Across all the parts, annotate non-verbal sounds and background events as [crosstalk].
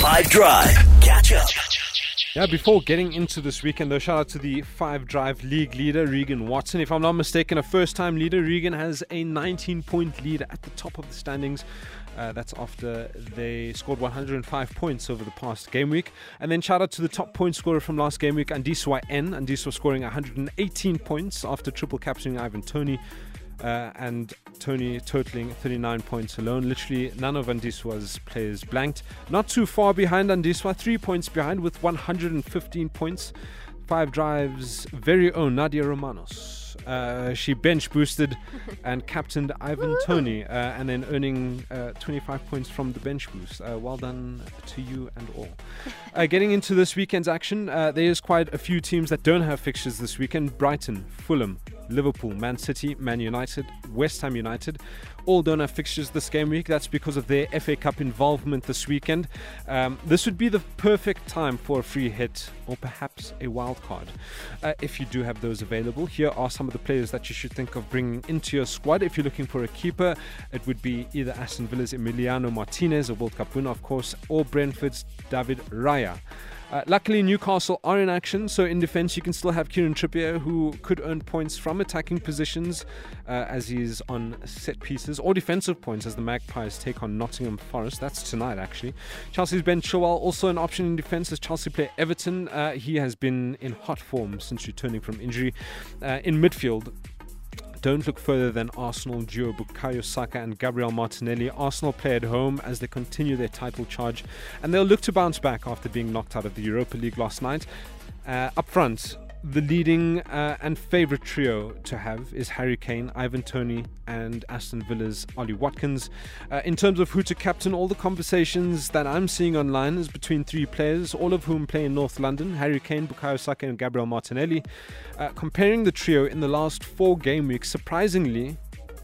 Five Drive. Catch up. Yeah, before getting into this weekend, though, shout out to the five drive league leader, Regan Watson. If I'm not mistaken, a first time leader. Regan has a 19 point lead at the top of the standings. Uh, that's after they scored 105 points over the past game week. And then shout out to the top point scorer from last game week, Andiswa N. Andiswa scoring 118 points after triple capturing Ivan Toney. Uh, and Toney totaling 39 points alone. Literally, none of Andiswa's players blanked. Not too far behind Andiswa, three points behind with 115 points. Five drives, very own Nadia Romanos. Uh, she bench boosted [laughs] and captained Ivan Toney, uh, and then earning uh, 25 points from the bench boost. Uh, well done to you and all. [laughs] Uh, getting into this weekend's action, uh, there is quite a few teams that don't have fixtures this weekend Brighton, Fulham, Liverpool, Man City, Man United, West Ham United. All don't have fixtures this game week. That's because of their FA Cup involvement this weekend. Um, this would be the perfect time for a free hit or perhaps a wild card. Uh, if you do have those available, here are some of the players that you should think of bringing into your squad. If you're looking for a keeper, it would be either Aston Villa's Emiliano Martinez, a World Cup winner, of course, or Brentford's David Raya. Uh, luckily, Newcastle are in action, so in defence, you can still have Kieran Trippier, who could earn points from attacking positions uh, as he's on set pieces, or defensive points as the Magpies take on Nottingham Forest. That's tonight, actually. Chelsea's Ben Chilwell, also an option in defence as Chelsea player Everton. Uh, he has been in hot form since returning from injury. Uh, in midfield, don't look further than Arsenal duo Bukayo Saka and Gabriel Martinelli. Arsenal play at home as they continue their title charge, and they'll look to bounce back after being knocked out of the Europa League last night. Uh, up front, the leading uh, and favourite trio to have is Harry Kane, Ivan Toney, and Aston Villa's Ollie Watkins. Uh, in terms of who to captain, all the conversations that I'm seeing online is between three players, all of whom play in North London Harry Kane, Bukayo Saka, and Gabriel Martinelli. Uh, comparing the trio in the last four game weeks, surprisingly,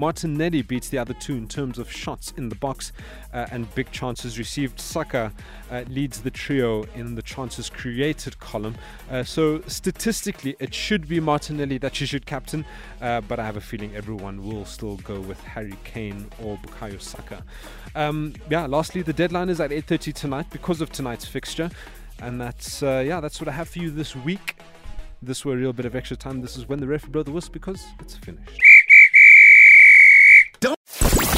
Martinelli beats the other two in terms of shots in the box uh, and big chances received. Saka uh, leads the trio in the chances created column. Uh, so statistically, it should be Martinelli that you should captain, uh, but I have a feeling everyone will still go with Harry Kane or Bukayo Saka. Um, yeah. Lastly, the deadline is at 8:30 tonight because of tonight's fixture, and that's uh, yeah, that's what I have for you this week. This were a real bit of extra time. This is when the ref blow the whistle because it's finished.